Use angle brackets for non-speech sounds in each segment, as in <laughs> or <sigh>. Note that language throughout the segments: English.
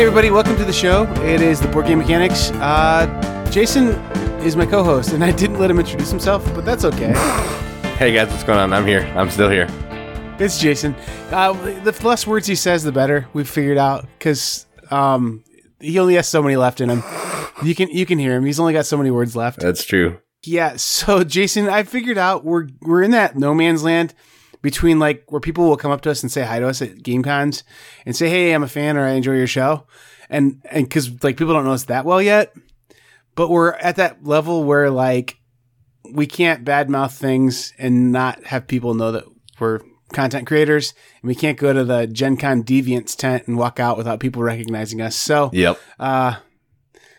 Hey, everybody, welcome to the show. It is the Board Game Mechanics. Uh, Jason is my co host, and I didn't let him introduce himself, but that's okay. <laughs> Hey guys, what's going on? I'm here. I'm still here. It's Jason. Uh, the less words he says, the better. We've figured out because um, he only has so many left in him. You can you can hear him. He's only got so many words left. That's true. Yeah. So Jason, I figured out we're we're in that no man's land between like where people will come up to us and say hi to us at game cons and say, "Hey, I'm a fan," or "I enjoy your show," and and because like people don't know us that well yet, but we're at that level where like we can't badmouth things and not have people know that we're content creators, and we can't go to the Gen Con Deviants tent and walk out without people recognizing us. So, Yep. uh,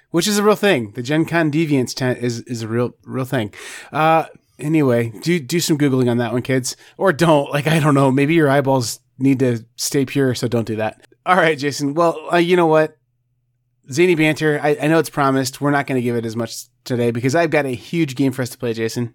which is a real thing. The Gen Con Deviants tent is is a real real thing. Uh, anyway, do do some googling on that one, kids, or don't. Like I don't know, maybe your eyeballs need to stay pure, so don't do that. All right, Jason. Well, uh, you know what? Zany banter. I, I know it's promised. We're not going to give it as much today because I've got a huge game for us to play, Jason.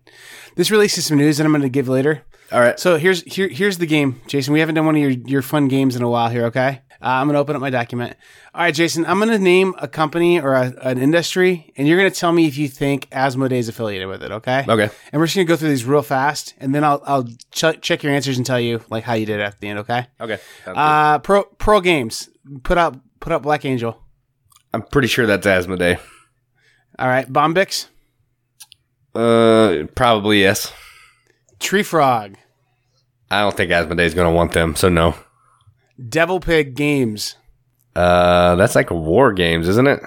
This releases some news that I'm going to give later. All right. So here's here here's the game, Jason. We haven't done one of your, your fun games in a while here. Okay, uh, I'm gonna open up my document. All right, Jason. I'm gonna name a company or a, an industry, and you're gonna tell me if you think Asmodee is affiliated with it. Okay. Okay. And we're just gonna go through these real fast, and then I'll I'll ch- check your answers and tell you like how you did at the end. Okay. Okay. Uh, Pro Pro Games put up put up Black Angel. I'm pretty sure that's Asmodee. All right, Bombyx, Uh, probably yes. Tree Frog, I don't think Asmodee is going to want them, so no. Devil Pig Games. Uh, that's like war games, isn't it?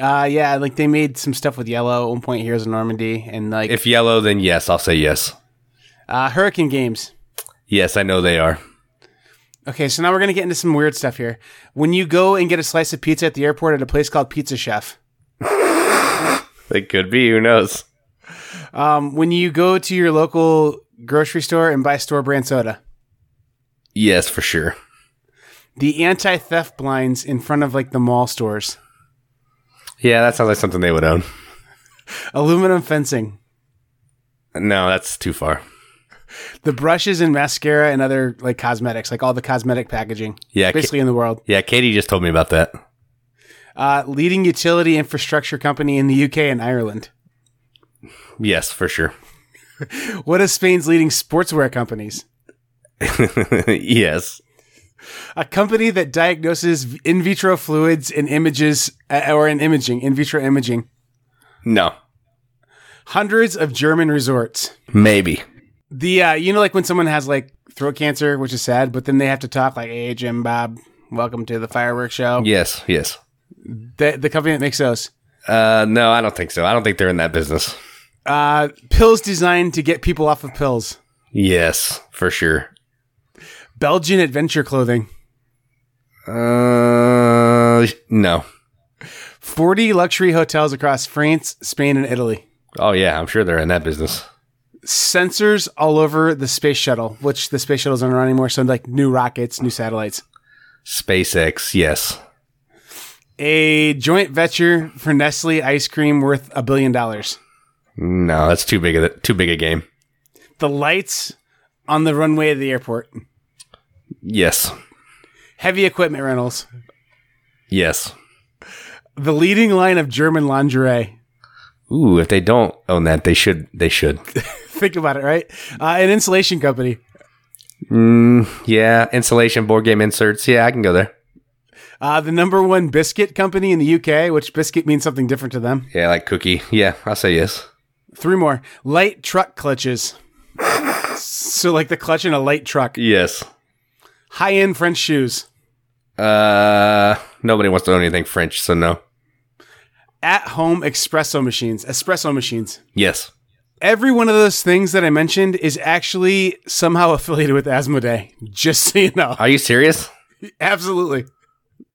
Uh, yeah, like they made some stuff with IELLO at one point. Here's in Normandy, and like If IELLO, then yes, I'll say yes. uh, Hurricane Games. Yes, I know they are. Okay, so now we're gonna get into some weird stuff here. When you go and get a slice of pizza at the airport at a place called Pizza Chef, <laughs> They could be. Who knows? um, when you go to your local grocery store and buy store brand soda, Yes, for sure. The anti theft blinds in front of like the mall stores, Yeah, that sounds like something they would own. aluminum fencing, No, that's too far. the brushes and mascara and other like cosmetics, like all the cosmetic packaging, Yeah, Ka- basically in the world. yeah. Katie just told me about that. Uh, leading utility infrastructure company in the UK and Ireland. Yes, for sure. <laughs> What is Spain's leading sportswear companies? <laughs> yes. A company that diagnoses in vitro fluids and images, uh, or in imaging, in vitro imaging. No. Hundreds of German resorts. Maybe. The, uh, you know, like when someone has like throat cancer, which is sad, but then they have to talk like, hey, Jim Bob, welcome to the fireworks show. Yes. Yes. The, the company that makes those. Uh, no, I don't think so. I don't think they're in that business. Uh, pills designed to get people off of pills. Yes, for sure. Belgian adventure clothing. Uh, no. 40 luxury hotels across France, Spain, and Italy. Oh yeah, I'm sure they're in that business. Sensors all over the space shuttle, which the space shuttle doesn't run anymore. So, like new rockets, new satellites. SpaceX, yes. A joint venture for Nestle ice cream worth a billion dollars. No, that's too big of a, too big a game. The lights on the runway of the airport. Yes, Heavy equipment rentals. yes. The leading line of German lingerie. Ooh, if they don't own that, they should. They should. <laughs> Think about it, right? Uh, an insulation company. Mm, yeah, insulation, board game inserts. Yeah, I can go there. Uh, the number one biscuit company in the UK, which biscuit means something different to them. Yeah, like cookie. Yeah, I'll say yes. Three more. Light truck clutches. so, like the clutch in a light truck. Yes. High end French shoes. Uh, nobody wants to own anything French, so no. At home espresso machines. Espresso machines. Yes. Every one of those things that I mentioned is actually somehow <laughs> affiliated with Asmodee. Just so you know. Are you serious? <laughs> Absolutely.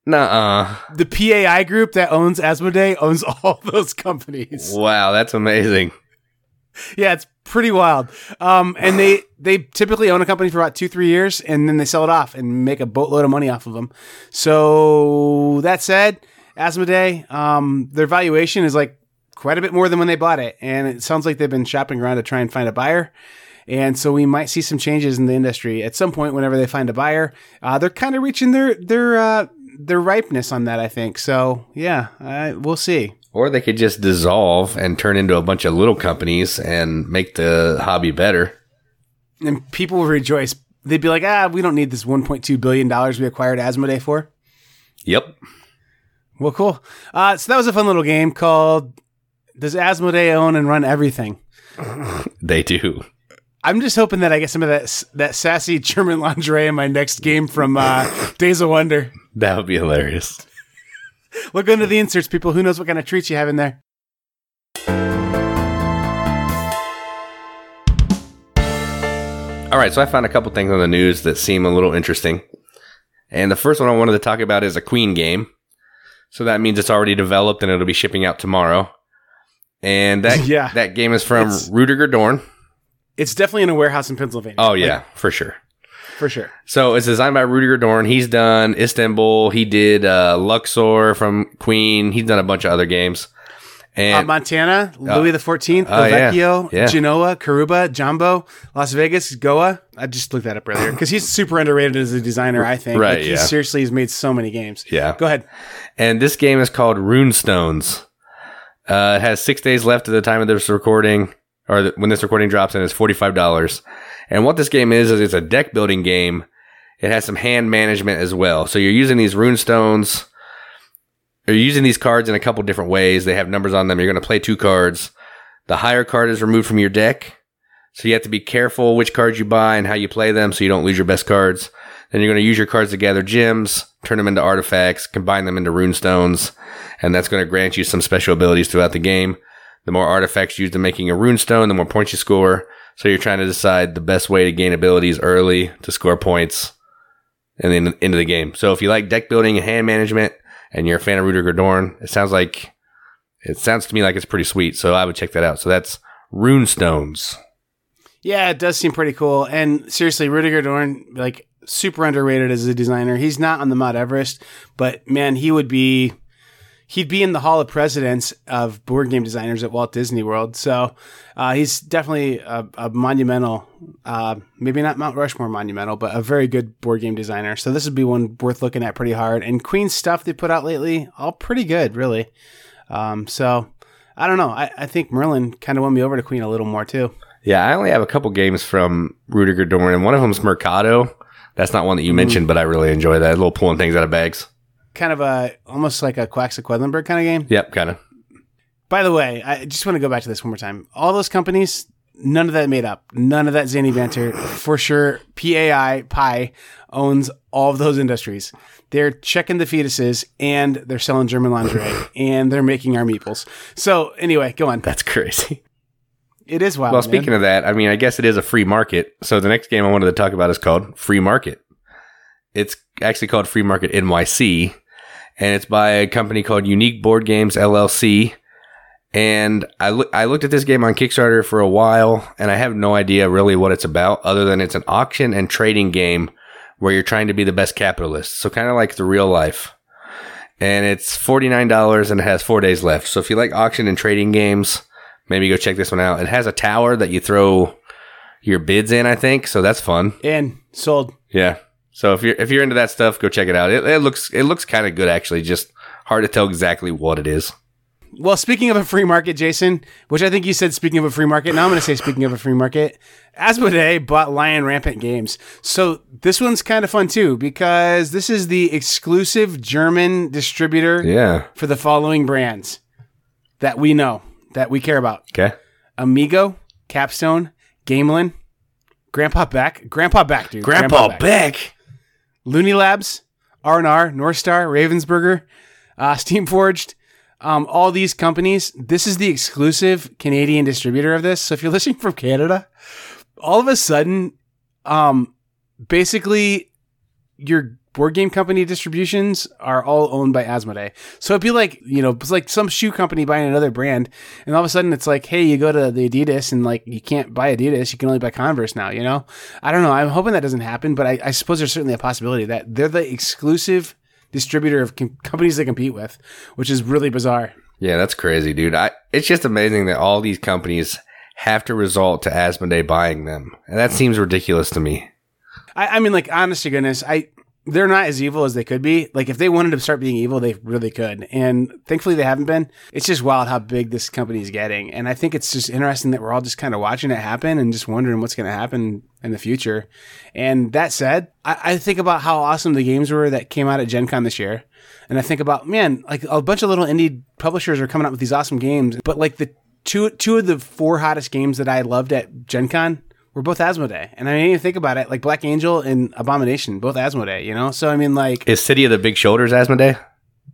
Nuh-uh. The PAI group that owns Asmodee owns <laughs> all those companies. Wow, that's amazing. Yeah, it's pretty wild. Um, and they they typically own a company for about two three years, and then they sell it off and make a boatload of money off of them. So that said, Asmodee, um, their valuation is like quite a bit more than when they bought it, and it sounds like they've been shopping around to try and find a buyer. And so we might see some changes in the industry at some point whenever they find a buyer. Uh, they're kind of reaching their their uh, their ripeness on that. I think so. Yeah, uh, we'll see. Or they could just dissolve and turn into a bunch of little companies and make the hobby better. And people will rejoice. They'd be like, ah, we don't need this 1.2 billion dollars we acquired Asmodee for. Yep. Well, cool. Uh, so that was a fun little game called "Does Asmodee own and run everything?" <laughs> They do. I'm just hoping that I get some of that that sassy German lingerie in my next game from uh, <laughs> Days of Wonder. That would be hilarious. Look into the inserts, people. Who knows what kind of treats you have in there? All right, so I found a couple things on the news that seem a little interesting. And the first one I wanted to talk about is a Queen game. So that means it's already developed and it'll be shipping out tomorrow. And that <laughs> Yeah. that game is from It's- Rudiger Dorn. It's definitely in a warehouse in Pennsylvania. Oh yeah, for sure. For sure. So it's designed by Rudiger Dorn. He's done Istanbul. He did uh, Luxor from Queen. He's done a bunch of other games. Uh, Montana, Louis the Fourteenth, Oh, yeah. Vecchio, Genoa, Karuba, Jambo, Las Vegas, Goa. I just looked that up earlier because he's super underrated as a designer. I think. Right, Like, he yeah. seriously has made so many games. yeah, Go ahead. and this game is called Runestones. Uh, it has six days left at the time of this recording, or th- when this recording drops, and it's forty five dollars. And what this game is is it's a deck building game. It has some hand management as well. So you're using these runestones. You're using these cards in a couple different ways. They have numbers on them. You're going to play two cards. The higher card is removed from your deck. So you have to be careful which cards you buy and how you play them so you don't lose your best cards. Then you're going to use your cards to gather gems, turn them into artifacts, combine them into runestones, and that's going to grant you some special abilities throughout the game. The more artifacts used in making a runestone, the more points you score. So you're trying to decide the best way to gain abilities early to score points and then into the game. So if you like deck building and hand management and you're a fan of Rudiger Dorn, it sounds like it sounds to me like it's pretty sweet. So I would check that out. So that's Runestones. Yeah, it does seem pretty cool. And seriously, Rudiger Dorn, like super underrated as a designer. He's not on the Mount Everest, but man, he would be he'd be in the Hall of Presidents of board game designers at Walt Disney World. So uh, he's definitely a, a monumental, uh, maybe not Mount Rushmore monumental, but a very good board game designer. So this would be one worth looking at pretty hard. And Queen's stuff they put out lately, all pretty good, really. Um, so I don't know. I, I think Merlin kind of won me over to Queen a little more too. Yeah, I only have a couple games from Rudiger Dorn, and one of them's Mercado. That's not one that you mentioned, but I really enjoy that. A little pulling things out of bags. Kind of a almost like a Quacks of Quedlinburg kind of game. Yep, kind of. By the way, I just want to go back to this one more time. All those companies, none of that made up. None of that zany banter. For sure, PAI Pi owns all of those industries. They're checking the fetuses and they're selling German lingerie <laughs> and they're making our meeples. So anyway, go on. That's crazy. It is wild. well, man. speaking of that, I mean, I guess it is a free market. So the next game I wanted to talk about is called Free Market. It's actually called Free Market NYC, and it's by a company called Unique Board Games LLC. And I look, I looked at this game on Kickstarter for a while, and I have no idea really what it's about, other than it's an auction and trading game where you're trying to be the best capitalist. So kind of like the real life. And it's forty nine dollars, and it has four days left. So if you like auction and trading games, maybe go check this one out. It has a tower that you throw your bids in, I think. So that's fun. and sold. Yeah. So if you're if you're into that stuff, go check it out. It, it looks it looks kind of good actually. Just hard to tell exactly what it is. Well, speaking of a free market, Jason, which I think you said speaking of a free market, now I'm going to say speaking of a free market, Asmodee bought Lion Rampant Games. So this one's kind of fun too because this is the exclusive German distributor Yeah. for the following brands that we know, that we care about. Okay. Amigo, Capstone, Gamelyn, Grandpa Beck, Grandpa Beck, dude. Grandpa Beck. Looney Labs, R&R, North Star, Ravensburger, uh, Steamforged, um, all these companies. This is the exclusive Canadian distributor of this. So if you're <laughs> listening from Canada, all of a sudden, um, basically your board game company distributions are all owned by Asmodee. So it'd be like, you know, it's like some shoe company buying another brand. And all of a sudden it's like, hey, you go to the Adidas and like you can't buy Adidas. You can only buy Converse now, you know? I don't know. I'm hoping that doesn't happen, but I, I suppose there's certainly a possibility that they're the exclusive distributor of com- companies they compete with, which is really bizarre. Yeah, that's crazy, dude. I it's just amazing that all these companies have to result to Asmodee buying them, and that seems ridiculous to me. I, I mean, like, honest to goodness, I they're not as evil as they could be. Like if they wanted to start being evil, they really could. And thankfully they haven't been. It's just wild how big this company is getting. And I think it's just interesting that we're all just kind of watching it happen and just wondering what's going to happen in the future. And that said, I, I think about how awesome the games were that came out at Gen Con this year. And I think about, man, like a bunch of little indie publishers are coming out with these awesome games. But like the two, two of the four hottest games that I loved at Gen Con were both Asmodee. And I didn't even think about it. Like Black Angel and Abomination, both Asmodee, you know? So I mean like Is City of the Big Shoulders Asmodee?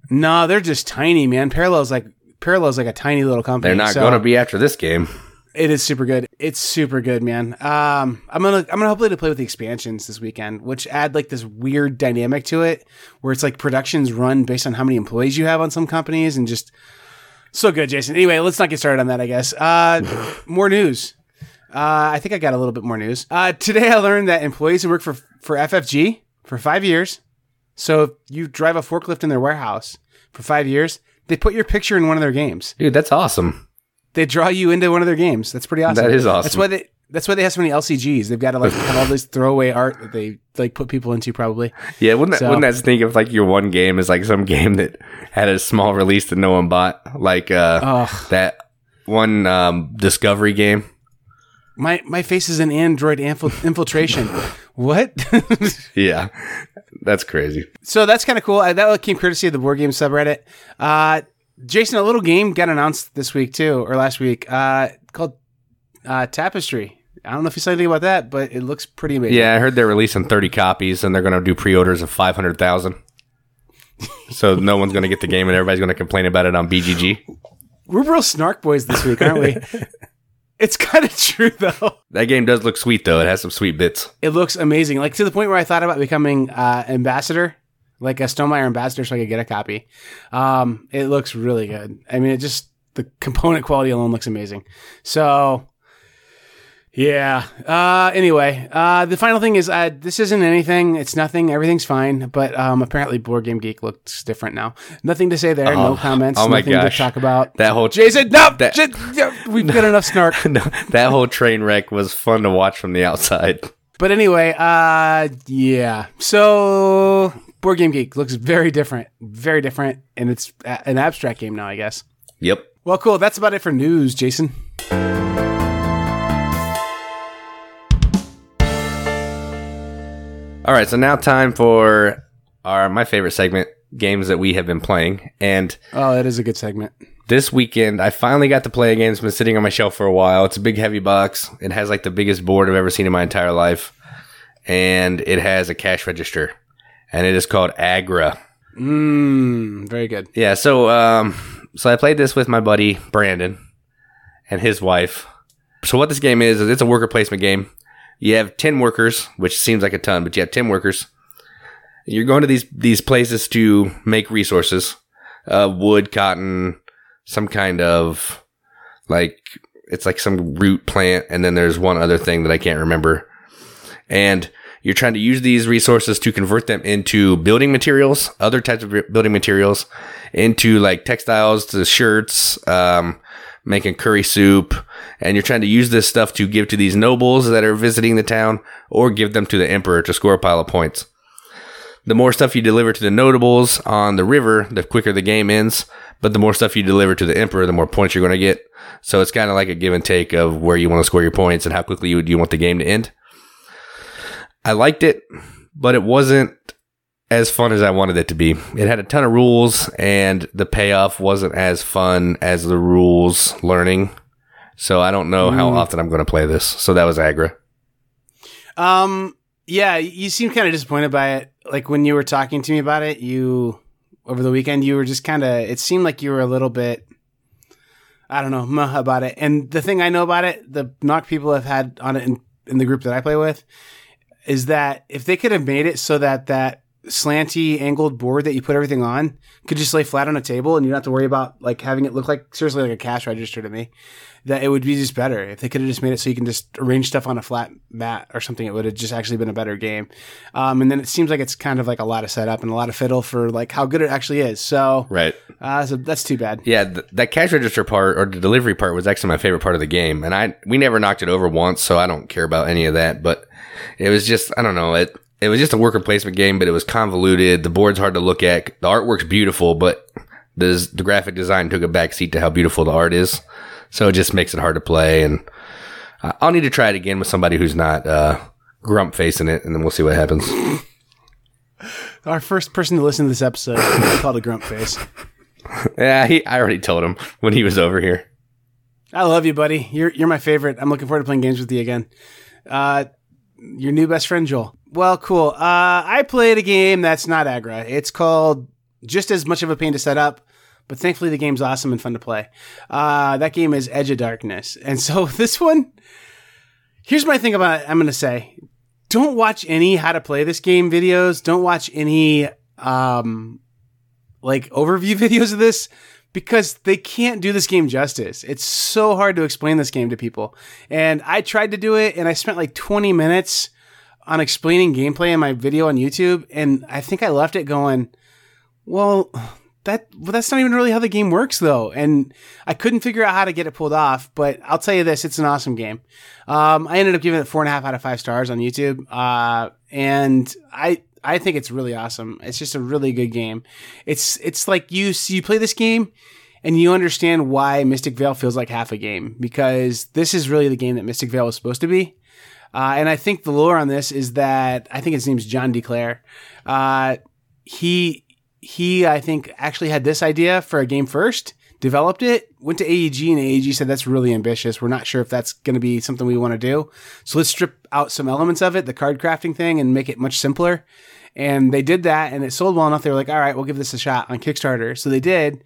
No, they're just tiny, man. Parallel's like Parallel's like a tiny little company. They're not so going to be after this game. It is super good. It's super good, man. Um, I'm gonna I'm gonna hopefully to play with the expansions this weekend, which add like this weird dynamic to it, where it's like productions run based on how many employees you have on some companies, and just so good, Jason. Anyway, let's not get started on that. I guess. Uh, <laughs> more news. Uh, I think I got a little bit more news. Uh, today I learned that employees who work for for FFG for five years, so if you drive a forklift in their warehouse for five years, they put your picture in one of their games. Dude, that's awesome. They draw you into one of their games. That's pretty awesome. That is awesome. That's why they. That's why they have so many LCGs. They've got to like have all this <laughs> throwaway art that they like put people into. Probably. Yeah, wouldn't that, So- wouldn't that stink if like your one game is like some game that had a small release that no one bought, like uh, Oh, that one um, Discovery game? My my face is an Android infil- <laughs> infiltration. what? <laughs> Yeah, that's crazy. so that's kind of cool. Uh, that came courtesy of the board game subreddit. Uh, Jason, a little game got announced this week too, or last week, uh, called uh, Tapestry. I don't know if you saw anything about that, but it looks pretty amazing. Yeah, I heard they're releasing 30 copies and they're going to do pre-orders of 500,000. <laughs> so no one's going to get the game and everybody's going to complain about it on BGG. We're real snark boys this week, aren't we? It's kind of true though. That game does look sweet though. It has some sweet bits. It looks amazing. Like to the point where I thought about becoming uh, ambassador, like a Stonemaier ambassador, so I could get a copy. Um, it looks really good. I mean, it just the component quality alone looks amazing. So, yeah. Uh, anyway, uh, the final thing is uh, this isn't anything. It's nothing. Everything's fine. But um, apparently, Board Game Geek looks different now. Nothing to say there. no Oh, comments. oh my nothing gosh. to talk about. That whole Jason, no, That- we've got enough snark. <laughs> no, that whole train wreck was fun to watch from the outside. But anyway, uh, yeah. So Board Game Geek looks very different, very different, and it's a- an abstract game now, I guess. Yep. Well, cool. That's about it for news, Jason. All right, so now time for our my favorite segment, games that we have been playing. And Oh, that is a good segment. this weekend I finally got to play a game that's been sitting on my shelf for a while. It's a big heavy box. It has like the biggest board I've ever seen in my entire life. And it has a cash register. And it is called Agra. Mmm, very good. Yeah, so um so I played this with my buddy Brandon and his wife. So what this game is is it's a worker placement game. You have 10 workers, which seems like a ton, but you have 10 workers. You're going to these these places to make resources. Uh wood, cotton, some kind of like it's like some root plant and then there's one other thing that I can't remember. And you're trying to use these resources to convert them into building materials, other types of building materials, into like textiles to shirts, um, making curry soup, and you're trying to use this stuff to give to these nobles that are visiting the town, or give them to the emperor to score a pile of points. The more stuff you deliver to the notables on the river, the quicker the game ends. But the more stuff you deliver to the emperor, the more points you're going to get. So it's kind of like a give and take of where you want to score your points and how quickly you, you want the game to end. I liked it, but it wasn't as fun as I wanted it to be. It had a ton of rules, and the payoff wasn't as fun as the rules learning. So I don't know how Mm. often I'm going to play this. So that was Agra. Um, yeah, you seem kind of disappointed by it. Like when you were talking to me about it, you over the weekend, you were just kind of. It seemed like you were a little bit. I don't know meh about it. And the thing I know about it, the knock people have had on it in, in the group that I play with, is that if they could have made it so that that slanty angled board that you put everything on could just lay flat on a table and you don't have to worry about like having it look like seriously like a cash register to me that it would be just better if they could have just made it so you can just arrange stuff on a flat mat or something. It would have just actually been a better game. Um, and then it seems like it's kind of like a lot of setup and a lot of fiddle for like how good it actually is. So, Right. uh, so that's too bad. Yeah, th- that cash register part or the delivery part was actually my favorite part of the game, and I we never knocked it over once, so I don't care about any of that. But it was just I don't know it it was just a worker placement game, but it was convoluted. The board's hard to look at. The artwork's beautiful, but the, the graphic design took a backseat to how beautiful the art is. So it just makes it hard to play. And I'll need to try it again with somebody who's not uh, grump facing it, and then we'll see what happens. <laughs> Our first person to listen to this episode called a grump face. <laughs> yeah, he, I already told him when he was over here. I love you, buddy. You're you're my favorite. I'm looking forward to playing games with you again. Uh, your new best friend, Joel. Well, cool. Uh, I played a game that's not Agra. It's called just as much of a pain to set up, but thankfully the game's awesome and fun to play. Uh, that game is Edge of Darkness. And so <laughs> this one, here's my thing about. I'm to say, don't watch any how to play this game videos. Don't watch any, um, like overview <laughs> videos of this because they can't do this game justice. It's so hard to explain this game to people. And I tried to do it and I spent like 20 minutes on explaining gameplay in my video on YouTube. And I think I left it going, well, that well, that's not even really how the game works though. And I couldn't figure out how to get it pulled off, but I'll tell you this, it's an awesome game. Um, I ended up giving it four and a half out of five stars on YouTube. Uh, and I, I think it's really awesome. It's just a really good game. It's, it's like you, you play this game and you understand why Mystic Vale feels like half a game because this is really the game that Mystic Vale was supposed to be. Uh, and I think the lore on this is that I think his name's John D. Clair. Uh, he he I think actually had this idea for a game first, developed it, went to AEG, and AEG said that's really ambitious. We're not sure if that's going to be something we want to do. So let's strip out some elements of it, the card crafting thing, and make it much simpler. And they did that, and it sold well enough. They were like, all right, we'll give this a shot on Kickstarter. So they did.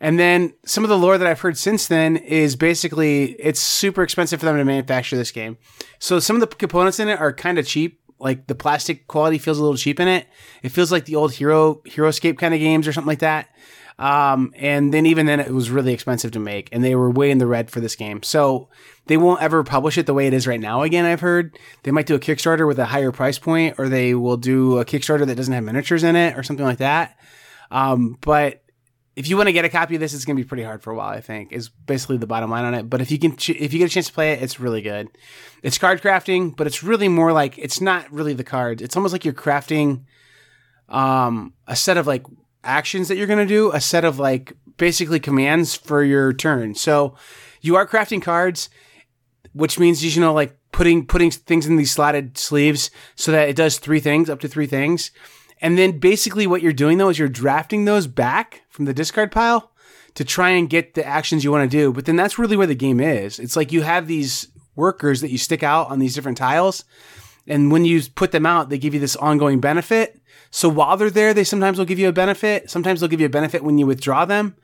And then some of the lore that I've heard since then is basically it's super expensive for them to manufacture this game. So some of the components in it are kind of cheap. Like the plastic quality feels a little cheap in it. It feels like the old Hero HeroScape kind of games or something like that. Um, and then even then it was really expensive to make and they were way in the red for this game. So they won't ever publish it the way it is right now again, I've heard. They might do a Kickstarter with a higher price point or they will do a Kickstarter that doesn't have miniatures in it or something like that. Um, but if you want to get a copy of this, it's going to be pretty hard for a while. I think is basically the bottom line on it. But if you can, if you get a chance to play it, it's really good. It's card crafting, but it's really more like it's not really the cards. It's almost like you're crafting um, a set of like actions that you're going to do, a set of like basically commands for your turn. So you are crafting cards, which means you know like putting putting things in these slotted sleeves so that it does three things, up to three things. And then basically what you're doing though is you're drafting those back from the discard pile to try and get the actions you want to do. But then that's really where the game is. It's like you have these workers that you stick out on these different tiles. And when you put them out, they give you this ongoing benefit. So while they're there, they sometimes will give you a benefit. Sometimes they'll give you a benefit when you withdraw them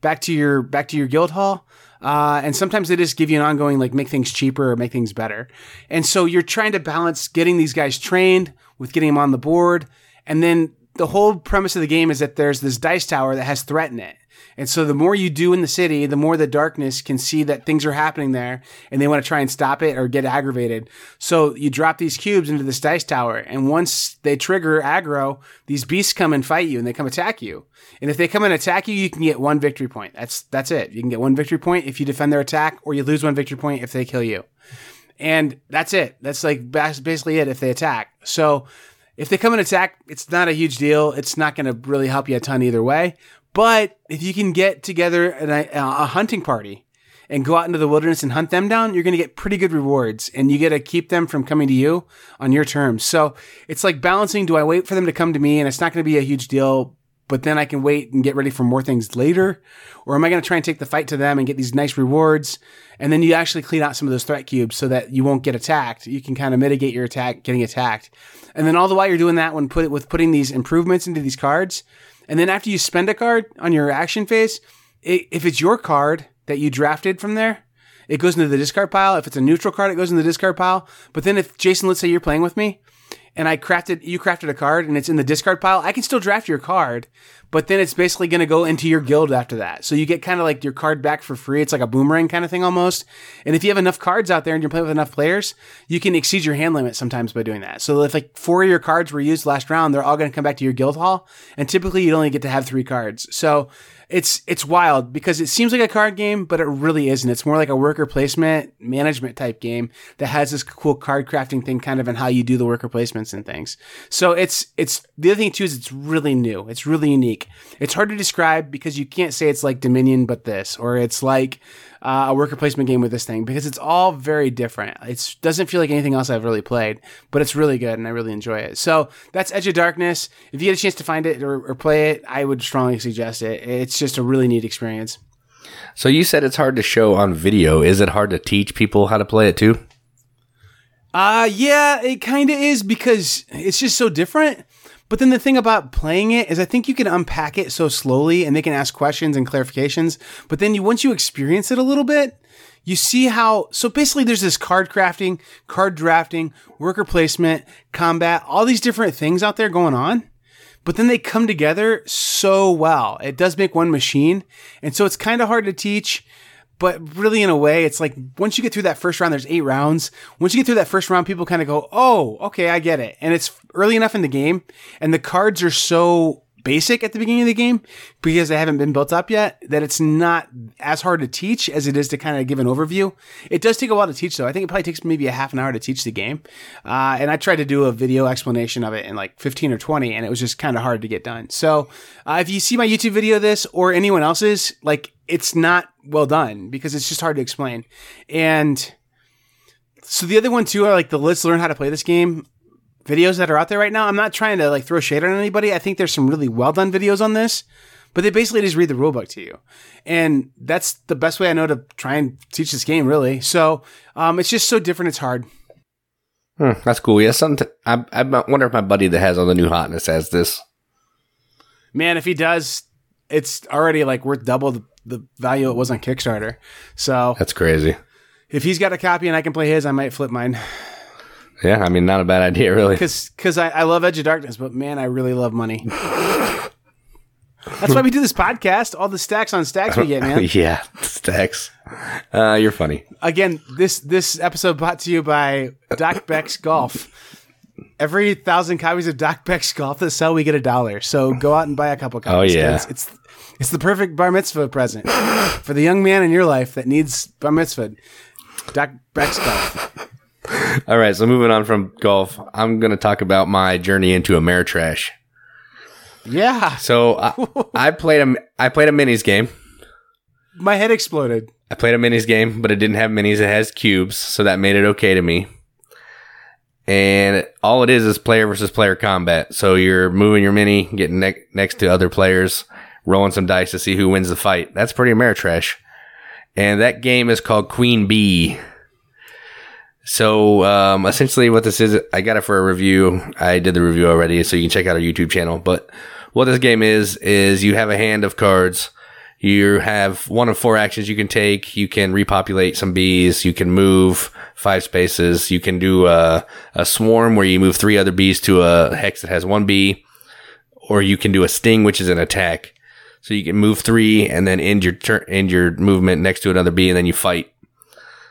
back to your back to your guild hall. Uh, and sometimes they just give you an ongoing like make things cheaper or make things better. And so you're trying to balance getting these guys trained with getting them on the board and then the whole premise of the game is that there's this dice tower that has threat in it. And so the more you do in the city, the more the darkness can see that things are happening there and they want to try and stop it or get aggravated. So you drop these cubes into this dice tower and once they trigger aggro, these beasts come and fight you and they come attack you. And if they come and attack you, you can get one victory point. That's, that's it. You can get one victory point if you defend their attack or you lose one victory point if they kill you. And that's it. That's like basically it if they attack. So if they come and attack, it's not a huge deal. It's not going to really help you a ton either way. But if you can get together a, uh, a hunting party and go out into the wilderness and hunt them down, you're going to get pretty good rewards and you get to keep them from coming to you on your terms. So it's like balancing. Do I wait for them to come to me and it's not going to be a huge deal, but then I can wait and get ready for more things later? Or am I going to try and take the fight to them and get these nice rewards? And then you actually clean out some of those threat cubes so that you won't get attacked. You can kind of mitigate your attack, getting attacked. And then all the while you're doing that when put with putting these improvements into these cards. And then after you spend a card on your action phase, it, if it's your card that you drafted from there, it goes into the discard pile. If it's a neutral card, it goes in the discard pile. But then if Jason, let's say you're playing with me and I crafted, you crafted a card and it's in the discard pile, I can still draft your card, but then it's basically going to go into your guild after that. So you get kind of like your card back for free. It's like a boomerang kind of thing almost. And if you have enough cards out there and you're playing with enough players, you can exceed your hand limit sometimes by doing that. So if like four of your cards were used last round, they're all going to come back to your guild hall. And typically you'd only get to have three cards. So it's it's wild because it seems like a card game, but it really isn't. It's more like a worker placement management type game that has this cool card crafting thing kind of in how you do the worker placements and things. So it's it's the other thing too is it's really new. It's really unique. It's hard to describe because you can't say it's like Dominion but this or it's like uh, a worker placement game with this thing because it's all very different. It doesn't feel like anything else I've really played, but it's really good and I really enjoy it. So that's Edge of Darkness. If you get a chance to find it or, or play it, I would strongly suggest it. It's just a really neat experience. So you said it's hard to show on video. Is it hard to teach people how to play it too? Uh yeah, it kind of is because it's just so different. But then the thing about playing it is I think you can unpack it so slowly and they can ask questions and clarifications. But then you once you experience it a little bit, you see how so basically there's this card crafting, card drafting, worker placement, combat, all these different things out there going on. But then they come together so well. It does make one machine. And so it's kind of hard to teach but really in a way it's like once you get through that first round there's eight rounds once you get through that first round people kind of go oh okay i get it and it's early enough in the game and the cards are so basic at the beginning of the game because they haven't been built up yet that it's not as hard to teach as it is to kind of give an overview. It does take a while to teach though. I think it probably takes maybe a half an hour to teach the game. Uh, and I tried to do a video explanation of it in like 15 or 20 and it was just kind of hard to get done. So uh, if you see my YouTube video of this or anyone else's, like it's not well done because it's just hard to explain. And so the other one too are like the let's learn how to play this game videos that are out there right now. I'm not trying to like throw shade on anybody. I think there's some really well done videos on this, but they basically just read the rulebook to you. And that's the best way I know to try and teach this game really. So, um, it's just so different. It's hard. Hmm, that's cool. Yeah. Some I, I wonder if my buddy that has all the new hotness has this. Man, if he does, it's already like worth double the, the value it was on Kickstarter. So that's crazy. If he's got a copy and I can play his, I might flip mine. Yeah, I mean, not a bad idea, really. Because because I, I love Edge of Darkness, but man, I really love money. That's why we do this podcast. All the stacks on stacks we get, man. <laughs> yeah, stacks. Uh, you're funny. Again, this this episode brought to you by Doc Beck's Golf. Every thousand copies of Doc Beck's Golf that sell, we get a dollar. So go out and buy a couple copies. Oh yeah, it's, it's it's the perfect bar mitzvah present for the young man in your life that needs bar mitzvah. Doc Beck's Golf. <laughs> All right, so moving on from golf, I'm going to talk about my journey into Ameritrash. Yeah. So I, uh, <laughs> I played a I played a minis game. My head exploded. I played a minis game, but it didn't have minis. It has cubes, so that made it okay to me. And all it is is player versus player combat. So you're moving your mini, getting ne- next to other players, rolling some dice to see who wins the fight. That's pretty Ameritrash. And that game is called Queen Bee. So um, essentially, what this is, I got it for a review. I did the review already, so you can check out our YouTube channel. But what this game is is you have a hand of cards. You have one of four actions you can take. You can repopulate some bees. You can move five spaces. You can do a, a swarm where you move three other bees to a hex that has one bee, or you can do a sting, which is an attack. So you can move three and then end your turn, end your movement next to another bee, and then you fight.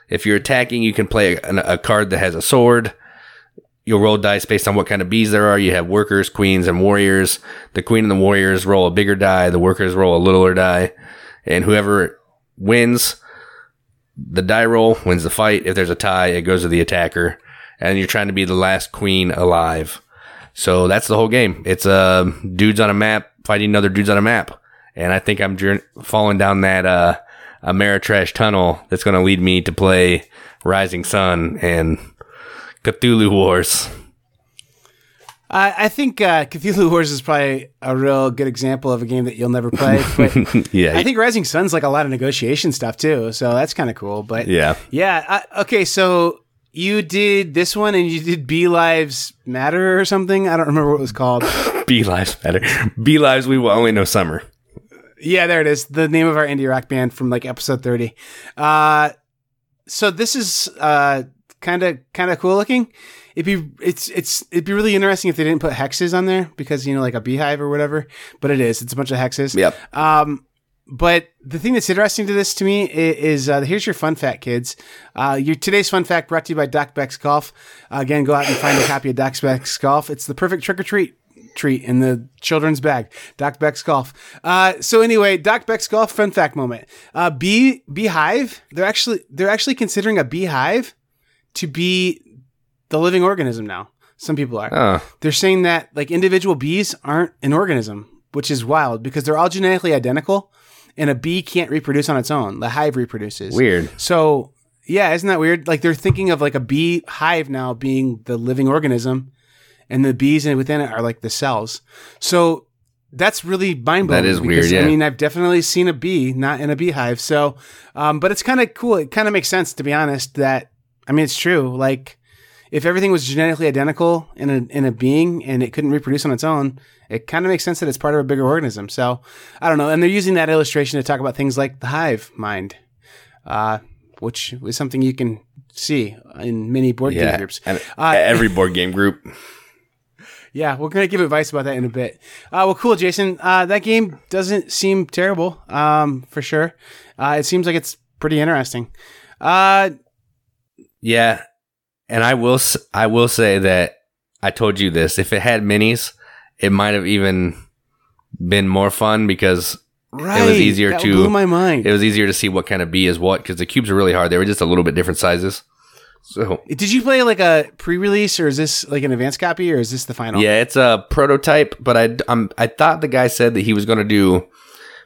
If you're attacking, you can play a, a, card that has a sword. You'll roll dice based on what kind of bees there are. You have workers, queens, and warriors. The queen and the warriors roll a bigger die. The workers roll a littler die. And whoever wins the die roll wins the fight. If there's a tie, it goes to the attacker. And you're trying to be the last queen alive. So that's the whole game. It's uh, dudes on a map fighting other dudes on a map. And I think I'm falling down that uh, Ameritrash tunnel that's going to lead me to play Rising Sun and Cthulhu Wars. I, I think uh, Cthulhu Wars is probably a real good example of a game that you'll never play. <laughs> But yeah, I think Rising Sun's like a lot of negotiation stuff too, so that's kind of cool. But yeah, yeah. Uh, okay, so you did this one and you did Bee Lives Matter or something. I don't remember what it was called. <laughs> Bee Lives Matter. Bee Lives We Will Only Know Summer. Yeah, there it is. The name of our indie rock band from like episode 30. Uh, so this is uh, kind of kind of cool looking. It'd be it's it's it'd be really interesting if they didn't put hexes on there because you know like a beehive or whatever. But it is. It's a bunch of hexes. Yep. Um, but the thing that's interesting to this to me is, uh, here's your fun fact, kids. Uh, your today's fun fact brought to you by Doc Beck's Golf. Uh, again, go out and find a copy of Doc Beck's Golf. It's the perfect trick or treat treat in the children's bag. Doc Beck's Golf. Uh, so anyway, Doc Beck's Golf fun fact moment. Uh, bee beehive. They're actually they're actually considering a beehive to be the living organism now. Some people are Oh, they're saying that like individual bees aren't an organism, which is wild because they're all genetically identical and a bee can't reproduce on its own. The hive reproduces. weird. So, yeah, isn't that weird? Like they're thinking of like a bee hive now being the living organism and the bees within it are like the cells. So, that's really mind blowing. That is weird, I mean, I've definitely seen a bee not in a beehive. So, um, but it's kind of cool. It kind of makes sense to be honest. That I mean, it's true. Like, if everything was genetically identical in a in a being and it couldn't reproduce on its own, it kind of makes sense that it's part of a bigger organism. So I don't know, and they're using that illustration to talk about things like the hive mind, uh, which is something you can see in many board game groups. Uh, every board game group. <laughs> Yeah, we're gonna give advice about that in a bit. Uh, well, cool, Jason. Uh, that game doesn't seem terrible, um, for sure. Uh, it seems like it's pretty interesting. Uh, Yeah, and I will I will say that I told you this. If it had minis, it might have even been more fun because right, easier that to- blew my mind. it was easier to see what kind of bee is what because the cubes are really hard. They were just a little bit different sizes. So Did you play like a pre-release, or is this like an advanced copy, or is this the final? yeah, it's a prototype, but I um, I thought the guy said that he was going to do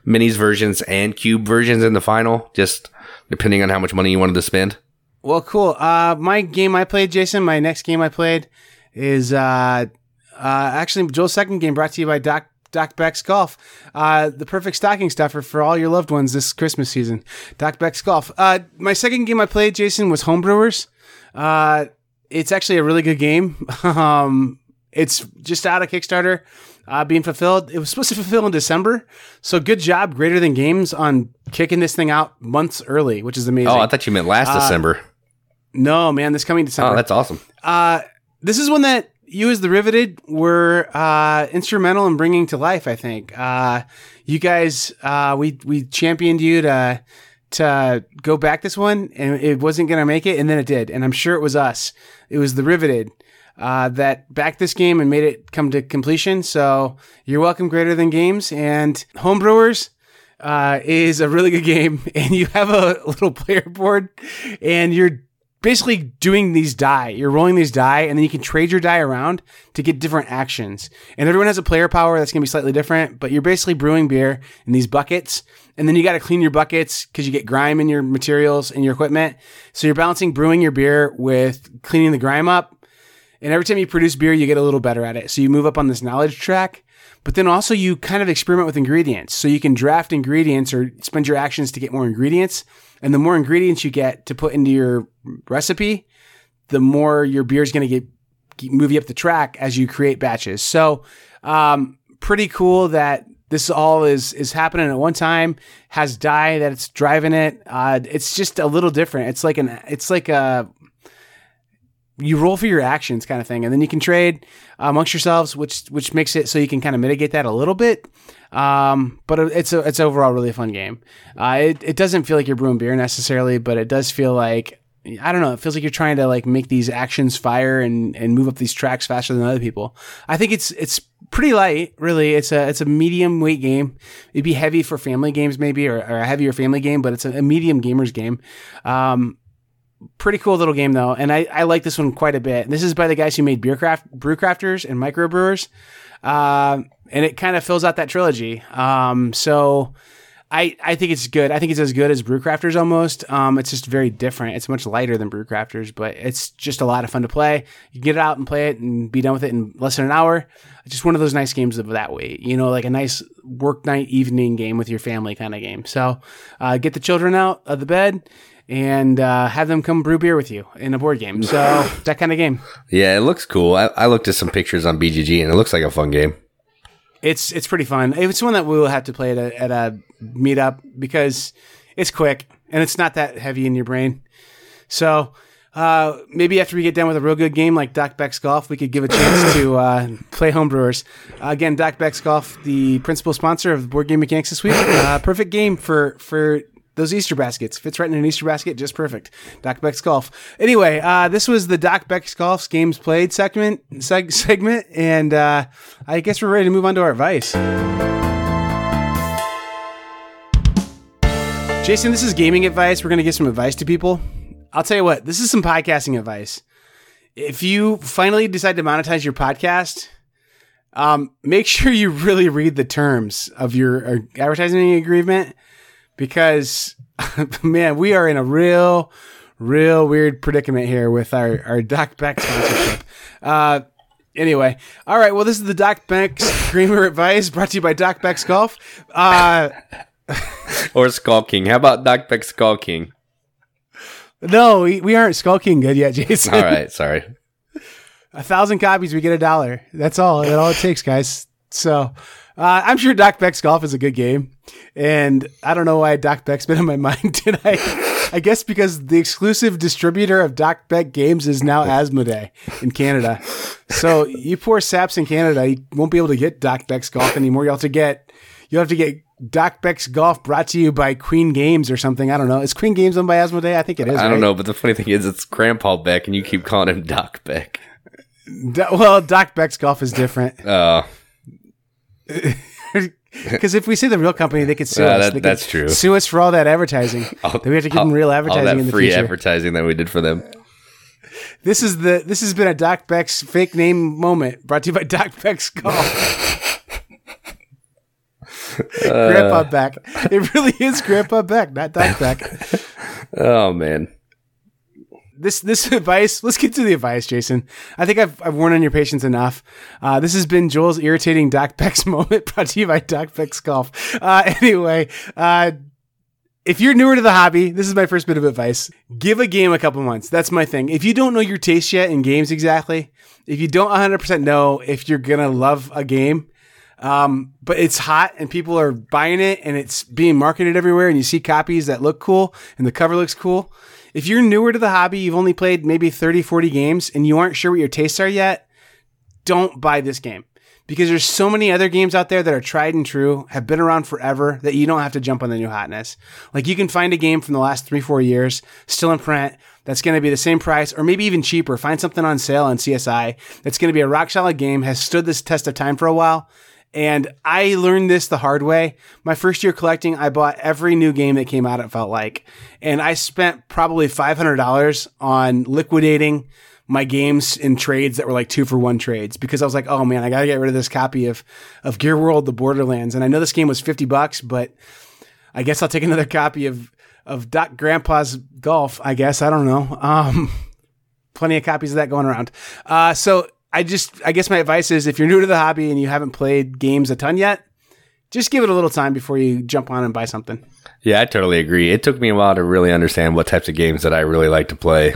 minis versions and cube versions in the final, just depending on how much money you wanted to spend. Well, cool. Uh, my game I played, Jason. My next game I played is uh, uh, actually Joel's second game, brought to you by Doc Doc Beck's Golf. Uh, the perfect stocking stuffer for all your loved ones this Christmas season. Doc Beck's Golf. Uh, my second game I played, Jason, was Homebrewers. Uh, it's actually a really good game. <laughs> um, it's just out of Kickstarter. Uh, being fulfilled. It was supposed to fulfill in December. So good job, Greater Than Games, on kicking this thing out months early, which is amazing. Oh, I thought you meant last December. no, man, this coming December. Oh, that's awesome. Uh, this is one that you, as the Riveted, were uh, instrumental in bringing to life. I think uh, you guys, uh, we we championed you to to go back this one, and it wasn't going to make it, and then it did, and I'm sure it was us. It was the Riveted. Uh, that backed this game and made it come to completion. So you're welcome, Greater Than Games and Homebrewers uh, is a really good <laughs> game, and you have a little player board, and you're basically doing these die. You're rolling these die, and then you can trade your die around to get different actions. And everyone has a player power that's going to be slightly different, but you're basically brewing beer in these buckets, and then you got to clean your buckets because you get grime in your materials and your equipment. So you're balancing brewing your beer with cleaning the grime up. And every time you produce beer, you get a little better at it. So you move up on this knowledge track. But then also you kind of experiment with ingredients. So you can draft ingredients or spend your actions to get more ingredients. And the more ingredients you get to put into your recipe, the more your beer is going to get move you up the track as you create batches. So um, pretty cool that this all is is happening at one time. Has die that it's driving it. Uh, it's just a little different. It's like an it's like a you roll for your actions kind of thing and then you can trade uh, amongst yourselves which which makes it so you can kind of mitigate that a little bit um, but it's a, it's overall really a fun game uh, it, it doesn't feel like you're brewing beer necessarily but it does feel like I don't know. It feels like you're trying to like make these actions fire and, and move up these tracks faster than other people. I think it's it's pretty light, really. It's a it's a medium weight game. It'd be heavy for family games maybe, or, or a heavier family game, but it's a, a medium gamers game. Um, pretty cool little game though, and I, I like this one quite a bit. This is by the guys who made Beercraft Brewcrafters and Microbrewers, um, and it kind of fills out that trilogy. Um, so I I think it's good. I think it's as good as Brewcrafters almost. Um, it's just very different. It's much lighter than Brewcrafters, but it's just a lot of fun to play. You can get it out and play it and be done with it in less than an hour. Just one of those nice games of that weight. You know, like a nice work night evening game with your family kind of game. So uh, get the children out of the bed and uh, have them come brew beer with you in a board game. So <laughs> that kind of game. Yeah, it looks cool. I, I looked at some pictures on BGG and it looks like a fun game. It's it's pretty fun. It's one that we will have to play at a, at a meetup because it's quick and it's not that heavy in your brain. So uh, maybe after we get done with a real good game like Doc Beck's Golf, we could give a chance to <laughs> uh, play homebrewers. Uh, again, Doc Beck's Golf, the principal sponsor of Board Game Mechanics this week. Uh, perfect game for for those Easter baskets. Fits right in an Easter basket, just perfect. Doc Beck's Golf. Anyway, uh, this was the Doc Beck's Golf's games played segment, seg- segment, and uh, I guess we're ready to move on to our advice. Jason, this is gaming advice. We're going to give some advice to people. I'll tell you what, this is some podcasting advice. If you finally decide to monetize your podcast, um, make sure you really read the terms of your uh, advertising agreement because, <laughs> man, we are in a real, real weird predicament here with our, our Doc Beck sponsorship. Uh, anyway, all right. Well, this is the Doc Beck's Gamer Advice brought to you by Doc Beck's Golf. Uh, <laughs> or Skull King. How about Doc Beck Skull King? no, we, we aren't Skull King good yet, Jason. All right, sorry. a thousand copies, we get a dollar. That's all. That's all it takes, guys. So uh, I'm sure Doc Beck's golf is a good game, and I don't know why Doc Beck's been on my <laughs> mind today. I guess because the exclusive distributor of Doc Beck games is now Asmodee in Canada. So you poor saps in Canada, you won't be able to get Doc Beck's golf anymore. You'll have to get you'll have to get Doc Beck's golf brought to you by Queen Games or something. I don't know. Is Queen Games owned by Asmodee? I think it is. I don't right? know, but the funny thing is, it's Grandpa Beck, and you keep calling him Doc Beck. Do- well, Doc Beck's golf is different. Oh, <laughs> Because if we say the real company, they could sue Uh, us. that- They could that's true. Sue us for all that advertising. <laughs> all- Then we have to give all- them real all advertising that in the free future. advertising that we did for them. this is the this has been a Doc Beck's fake name moment brought to you by <laughs> Doc Beck's. Uh, Grandpa Beck. It really is Grandpa Beck, not Doc Beck. Oh man, this this <laughs> advice. Let's get to the advice, Jason. I think I've I've worn on your patience enough. Uh, this has been Joel's irritating Doc Beck's <laughs> moment, brought to you by Doc Beck's Golf. Uh, <laughs> anyway, uh, if you're newer to the hobby, this is my first bit of advice. Give a game a couple months. That's my thing. If you don't know your taste yet in games exactly, if you don't 100% know if you're gonna love a game, um, but it's hot and people are buying it and it's being marketed everywhere and you see copies that look cool and the cover looks cool. If you're newer to the hobby, you've only played maybe 30, 40 games and you aren't sure what your tastes are yet, don't buy this game because there's so many other games out there that are tried and true, have been around forever that you don't have to jump on the new hotness. Like you can find a game from the last three, four years still in print that's going to be the same price or maybe even cheaper. Find something on sale on CSI that's going to be a rock solid game, has stood this test of time for a while. And I learned this the hard way. My first year collecting, I bought every new game that came out, it felt like. And I spent probably $500 on liquidating my games in trades that were like two for one trades because I was like, oh man, I got to get rid of this copy of, of Gear World, the Borderlands. And I know this game was 50 bucks, but I guess I'll take another copy of, of Doc Grandpa's Golf, I guess. I don't know. Um, <laughs> plenty of copies of that going around. Uh, so I just, I guess my advice is if you're new to the hobby and you haven't played games a ton yet, just give it a little time before you jump on and buy something. yeah, I totally agree. It took me a while to really understand what types of games that I really like to play.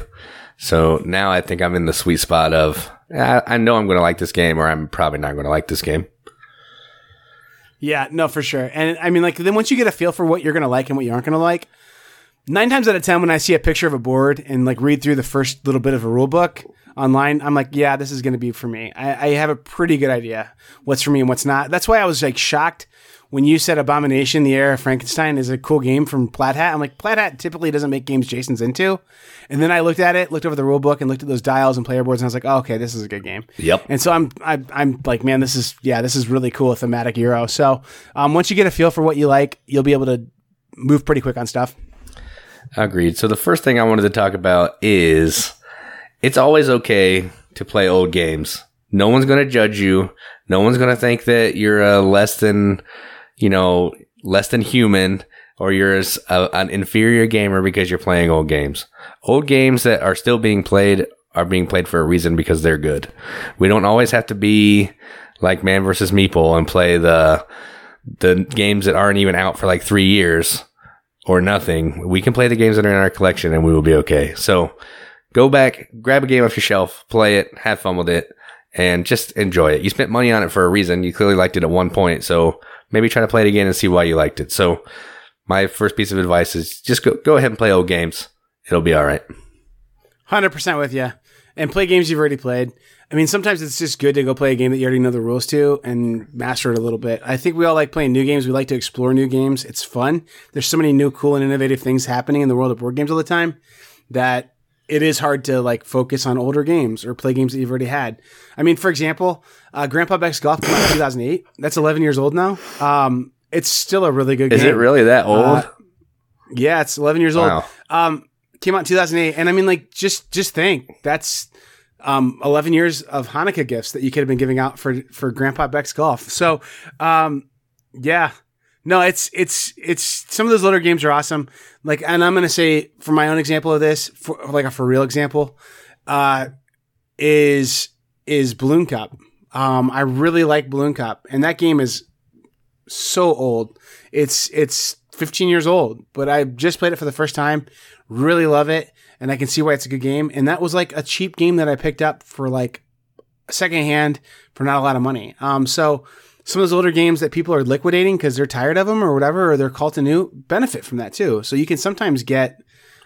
So now I think I'm in the sweet spot of I, I know I'm going to like this game, or I'm probably not going to like this game. Yeah, no, for sure. And I mean, like, then once you get a feel for what you're going to like and what you aren't going to like, nine times out of 10, when I see a picture of a board and like read through the first little bit of a rule book online, I'm like, yeah, this is going to be for me. I, I have a pretty good idea what's for me and what's not. That's why I was like shocked when you said Abomination, the Heir of Frankenstein is a cool game from Plaid Hat. I'm like, Plaid Hat typically doesn't make games Jason's into. And then I looked at it, looked over the rule book and looked at those dials and player boards and I was like, oh, okay, this is a good game. Yep. And so I'm, I, I'm like, man, this is, yeah, this is really cool, thematic Euro. So um, once you get a feel for what you like, you'll be able to move pretty quick on stuff. Agreed. So the first thing I wanted to talk about is it's always okay to play old games. No one's going to judge you. No one's going to think that you're a less than, you know, less than human or you're a, an inferior gamer because you're playing old games. Old games that are still being played are being played for a reason because they're good. We don't always have to be like Man versus Meeple and play the the games that aren't even out for like three years or nothing. We can play the games that are in our collection and we will be okay. So go back, grab a game off your shelf, play it, have fun with it, and just enjoy it. You spent money on it for a reason. You clearly liked it at one point. So maybe try to play it again and see why you liked it. So my first piece of advice is just go, go ahead and play old games. It'll be all right. Hundred percent with you, and play games you've already played. I mean, sometimes it's just good to go play a game that you already know the rules to and master it a little bit. I think we all like playing new games. We like to explore new games. It's fun. There's so many new, cool, and innovative things happening in the world of board games all the time that it is hard to like focus on older games or play games that you've already had. I mean, for example, uh, Grandpa Beck's Golf came out in 2008. That's 11 years old now. Um, it's still a really good Is game. Is it really that old? Uh, yeah, it's 11 years Wow. old. Um, came out in 2008, and I mean, like, just just think that's um 11 years of Hanukkah gifts that you could have been giving out for for Grandpa Beck's golf. So, um, yeah, no, it's it's it's some of those older games are awesome. Like, and I'm gonna say for my own example of this, for like a for real example, uh, is is Balloon Cup. Um, I really like Balloon Cup, and that game is so old. It's it's 15 years old, but I just played it for the first time. Really love it, and I can see why it's a good game. And that was like a cheap game that I picked up for like secondhand for not a lot of money. Um, so some of those older games that people are liquidating because they're tired of them or whatever, or they're called to new, benefit from that too. So you can sometimes get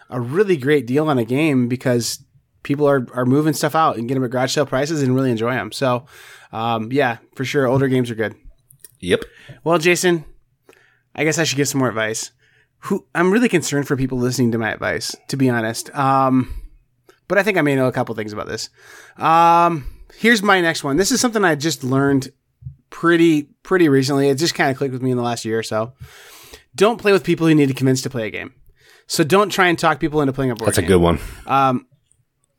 a really great deal on a game because people are, are moving stuff out and get them at garage sale prices and really enjoy them. So, um, yeah, for sure, older games are good. Yep. Well, Jason, I guess I should give some more advice. Who I'm really concerned for people listening to my advice, to be honest. Um, but I think I may know a couple things about this. Um, here's my next one. This is something I just learned pretty pretty recently. It just kind of clicked with me in the last year or so. Don't play with people who need to convince to play a game. So don't try and talk people into playing a board That's a good one. Um,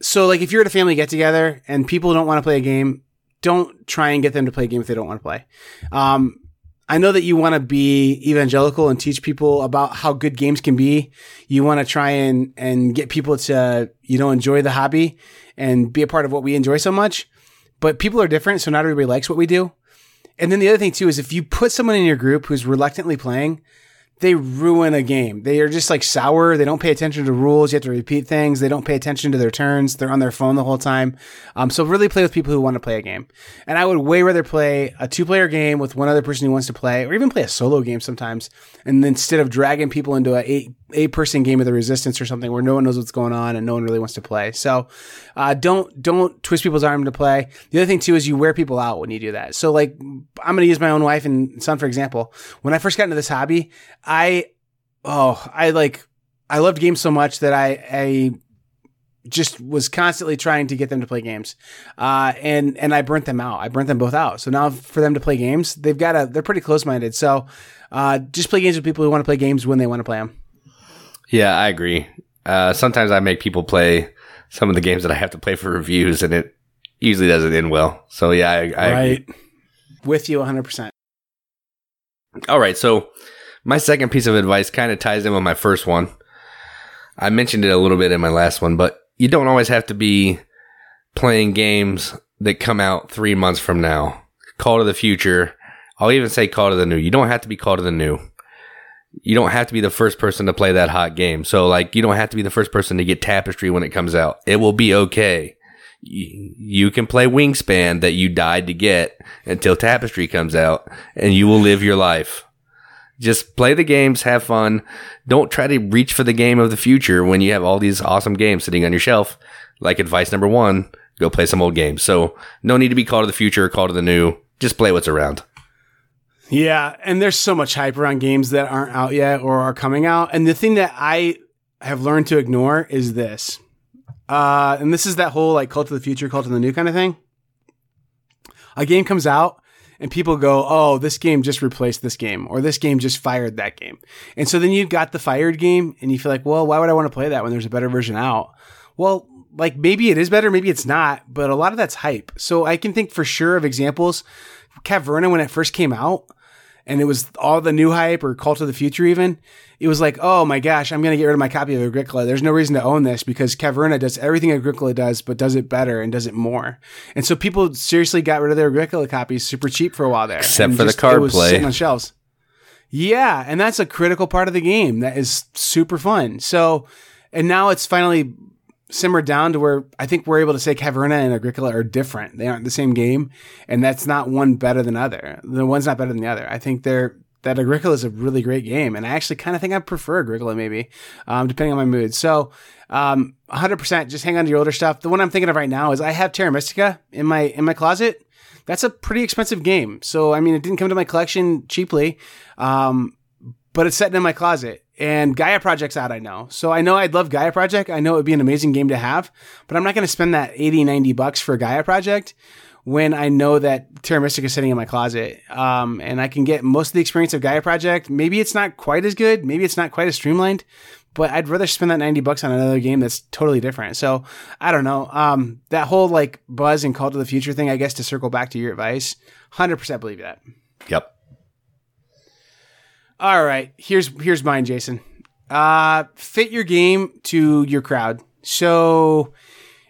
so like if you're at a family get together and people don't want to play a game, don't try and get them to play a game if they don't want to play. Um, I know that you want to be evangelical and teach people about how good games can be. You want to try and and get people to you know enjoy the hobby and be a part of what we enjoy so much. But people are different, so not everybody likes what we do. And then the other thing too is if you put someone in your group who's reluctantly playing, they ruin a game. They are just like sour. They don't pay attention to rules. You have to repeat things. They don't pay attention to their turns. They're on their phone the whole time. Um, so really play with people who want to play a game. And I would way rather play a two player game with one other person who wants to play, or even play a solo game sometimes. And instead of dragging people into a eight eight person game of the resistance or something where no one knows what's going on and no one really wants to play. So uh, don't don't twist people's arm to play. The other thing too is you wear people out when you do that. So like I'm to use my own wife and son for example. When I first got into this hobby, I oh I like I loved games so much that I I just was constantly trying to get them to play games, uh, and and I burnt them out. I burnt them both out. So now for them to play games, they've got a they're pretty close minded. So uh, just play games with people who want to play games when they want to play them. Yeah, I agree. Uh, sometimes I make people play some of the games that I have to play for reviews, and it usually doesn't end well. So yeah, I, I agree. with you 100. percent All right, so my second piece of advice kind of ties in with my first one. I mentioned it a little bit in my last one, but you don't always have to be playing games that come out three months from now. Cult of the future. I'll even say cult of the new. You don't have to be cult of the new. You don't have to be the first person to play that hot game. So, like, you don't have to be the first person to get Tapestry when it comes out. It will be okay. You, you can play Wingspan that you died to get until Tapestry comes out, and you will live your life. Just play the games, have fun. Don't try to reach for the game of the future when you have all these awesome games sitting on your shelf. Like advice number one, go play some old games. So no need to be cult of the future or cult of the new. Just play what's around. Yeah, and there's so much hype around games that aren't out yet or are coming out. And the thing that I have learned to ignore is this. Uh, and this is that whole like cult of the future, cult of the new kind of thing. A game comes out and people go, "Oh, this game just replaced this game," or "This game just fired that game," and so then you've got the fired game, and you feel like, "Well, why would I want to play that when there's a better version out?" Well, like maybe it is better, maybe it's not, but a lot of that's hype. So I can think for sure of examples. Caverna when it first came out, and it was all the new hype or Cult of the Future even, it was like, oh my gosh, I'm going to get rid of my copy of Agricola. There's no reason to own this because Caverna does everything Agricola does, but does it better and does it more. And so people seriously got rid of their Agricola copies super cheap for a while there. Except for the just- card it was play. Sitting on shelves. Yeah, and that's a critical part of the game that is super fun. So, and now it's finally simmered down to where I think we're able to say Caverna and Agricola are different. They aren't the same game, and that's not one better than other. The one's not better than the other. I think they're that Agricola is a really great game, and I actually kind of think I prefer Agricola maybe, um, depending on my mood. So, um, 100% just hang on to your older stuff. The one I'm thinking of right now is I have Terra Mystica in my in my closet. That's a pretty expensive game. So, I mean, it didn't come to my collection cheaply, um, but it's sitting in my closet. And Gaia Project's out, I know. So I know I'd love Gaia Project. I know it would be an amazing game to have, but I'm not going to spend that 80, 90 bucks for Gaia Project when I know that Terra Mystica is sitting in my closet. Um, and I can get most of the experience of Gaia Project. Maybe it's not quite as good. Maybe it's not quite as streamlined, but I'd rather spend that 90 bucks on another game that's totally different. So I don't know. Um, that whole like buzz and cult of the future thing, I guess to circle back to your advice, 100% believe that. Yep. All right, here's here's mine, Jason. Uh, fit your game to your crowd. So,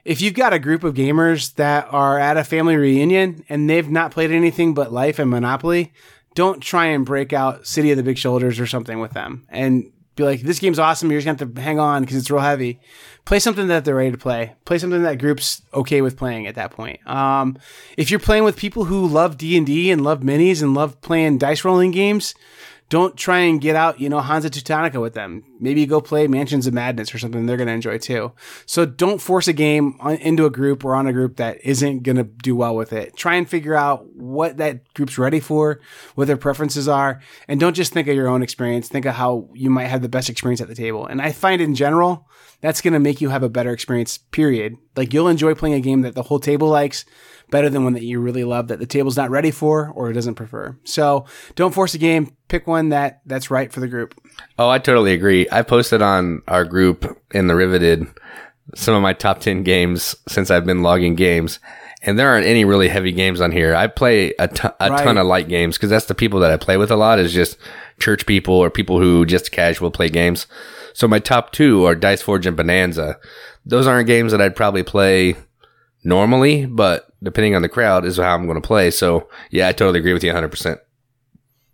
if you've got a group of gamers that are at a family reunion and they've not played anything but Life and Monopoly, don't try and break out City of the Big Shoulders or something with them and be like, "This game's awesome. You're just gonna have to hang on because it's real heavy." Play something that they're ready to play. Play something that group's okay with playing at that point. Um, if you're playing with people who love D and D and love minis and love playing dice rolling games don't try and get out, you know, Hansa Teutonica with them. Maybe go play Mansions of Madness or something they're going to enjoy too. So don't force a game on, into a group or on a group that isn't going to do well with it. Try and figure out what that group's ready for, what their preferences are, and don't just think of your own experience. Think of how you might have the best experience at the table. And I find in general, that's going to make you have a better experience, period. Like you'll enjoy playing a game that the whole table likes better than one that you really love that the table's not ready for or it doesn't prefer. So don't force a game. Pick one that that's right for the group. Oh, I totally agree. I posted on our group in the Riveted some of my top 10 games since I've been logging games. And there aren't any really heavy games on here. I play a, ton, a right. ton of light games because that's the people that I play with a lot is just church people or people who just casual play games. So my top two are Dice Forge and Bonanza. Those aren't games that I'd probably play normally, but depending on the crowd is how I'm going to play. So yeah, I totally agree with you 100%.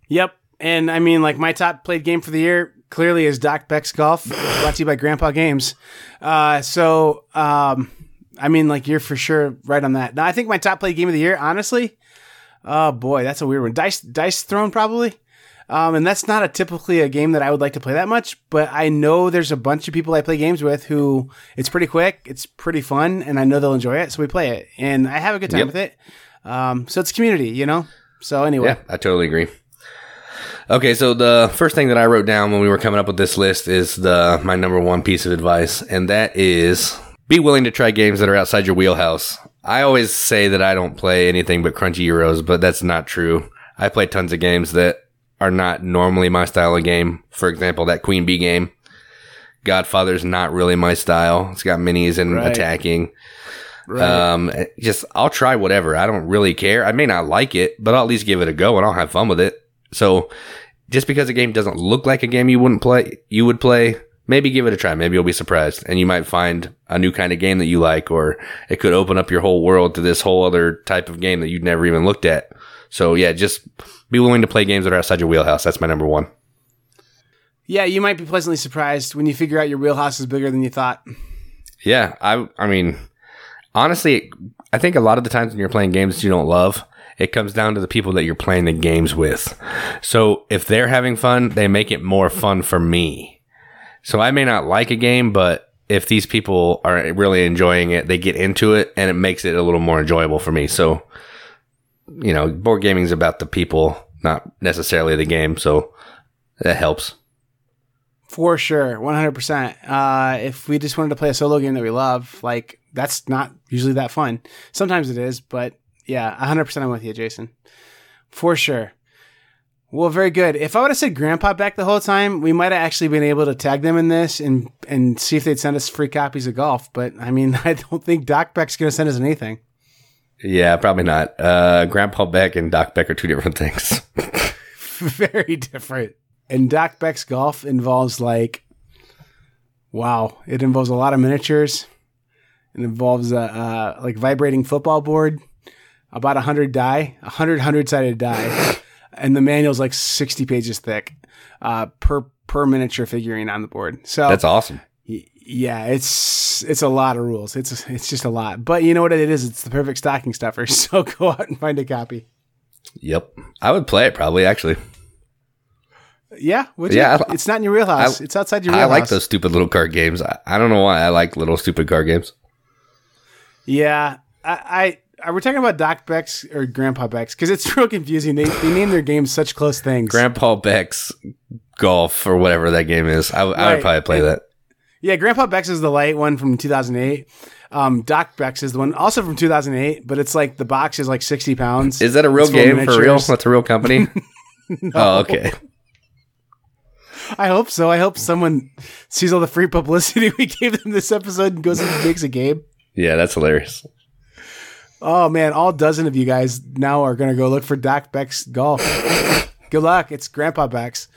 Yep. And I mean, like my top played game for the year clearly is Doc Beck's Golf, <sighs> brought to you by Grandpa Games. Uh, so, um, I mean, like you're for sure right on that. Now, I think my top played game of the year, honestly, oh boy, that's a weird one. Dice, Dice Throne, probably. Um, and that's not a typically a game that I would like to play that much, but I know there's a bunch of people I play games with who it's pretty quick, it's pretty fun, and I know they'll enjoy it, so we play it, and I have a good time yep. with it. Um, so it's community, you know. So anyway, yeah, I totally agree. Okay, so the first thing that I wrote down when we were coming up with this list is the my number one piece of advice, and that is be willing to try games that are outside your wheelhouse. I always say that I don't play anything but crunchy euros, but that's not true. I play tons of games that are not normally my style of game. For example, that Queen Bee game. Godfather's not really my style. It's got minis and right. attacking. Right. Um, just I'll try whatever. I don't really care. I may not like it, but I'll at least give it a go and I'll have fun with it. So just because a game doesn't look like a game you wouldn't play, you would play, maybe give it a try. Maybe you'll be surprised and you might find a new kind of game that you like, or it could open up your whole world to this whole other type of game that you'd never even looked at. So yeah, just be willing to play games that are outside your wheelhouse. That's my number one. Yeah, you might be pleasantly surprised when you figure out your wheelhouse is bigger than you thought. Yeah, I I mean, honestly, I think a lot of the times when you're playing games you don't love, it comes down to the people that you're playing the games with. So if they're having fun, they make it more fun for me. So I may not like a game, but if these people are really enjoying it, they get into it and it makes it a little more enjoyable for me. So you know, board gaming is about the people, not necessarily the game. So that helps. For sure, one hundred percent. Uh, if we just wanted to play a solo game that we love, like that's not usually that fun. Sometimes it is, but yeah, hundred percent. I'm with you, Jason. For sure. Well, very good. If I would have said Grandpa back the whole time, we might have actually been able to tag them in this and and see if they'd send us free copies of golf. But I mean, <laughs> I don't think Doc Beck's going to send us anything. Yeah, probably not. Uh, Grandpa Beck and Doc Beck are two different things. <laughs> <laughs> Very different. And Doc Beck's golf involves like, wow, it involves a lot of miniatures. It involves a uh, like vibrating football board, about a hundred die, a hundred hundred sided die, <laughs> and the manual's like sixty pages thick, uh, per per miniature figurine on the board. So that's awesome yeah, it's it's a lot of rules. It's it's just a lot. But you know what it is? It's the perfect stocking stuffer. <laughs> So go out and find a copy. Yep, I would play it probably actually. Yeah, Yeah. I- it's not in your wheelhouse. I- it's outside your I wheelhouse. like those stupid little card games. I, I don't know why I like little stupid card games. Yeah, I, I are we talking about Doc Beck's or Grandpa Beck's? Because it's <laughs> real confusing. They they name their games such close things. Grandpa Beck's golf or whatever that game is. I, Right. would probably play that. Yeah, Grandpa Beck's is the light one from 2008. Um, Doc Beck's is the one also from 2008, but it's like the box is like 60 pounds. Is that a real It's game for real? That's a real company. <laughs> <laughs> Oh, okay. I hope so. I hope someone sees all the free publicity <laughs> we gave them this episode and goes and makes a game. Yeah, that's hilarious. Oh man, all dozen of you guys now are gonna go look for Doc Beck's golf. Good luck. It's Grandpa Beck's.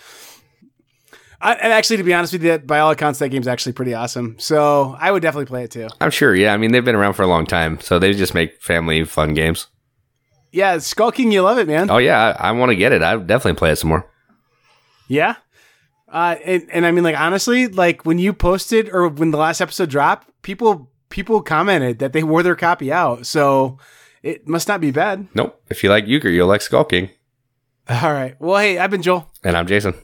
I, and actually, to be honest with you, by all accounts, that game's actually pretty awesome. So I would definitely play it too. I'm sure. Yeah, I mean they've been around for a long time, so they just make family fun games. Yeah, Skull King, you love it, man. Oh yeah, I, I want to get it. I definitely play it some more. Yeah. Uh, and, and I mean, like honestly, like when you posted or when the last episode dropped, people people commented that they wore their copy out, so it must not be bad. Nope. If you like euchre, you'll like Skull King. <laughs> All right. Well, hey, I've been Joel, And I'm Jason.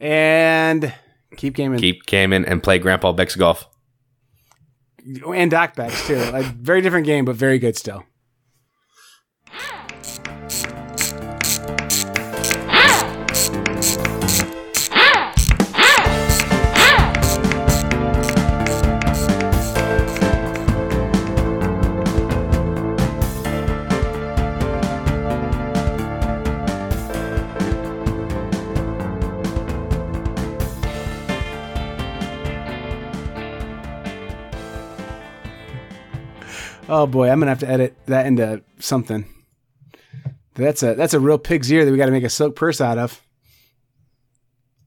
And keep gaming. Keep gaming and play Grandpa Beck's golf. and Doc Beck's too. A very different game, but very good still. Oh boy, I'm gonna have to edit that into something. That's a that's a real pig's ear that we got to make a silk purse out of.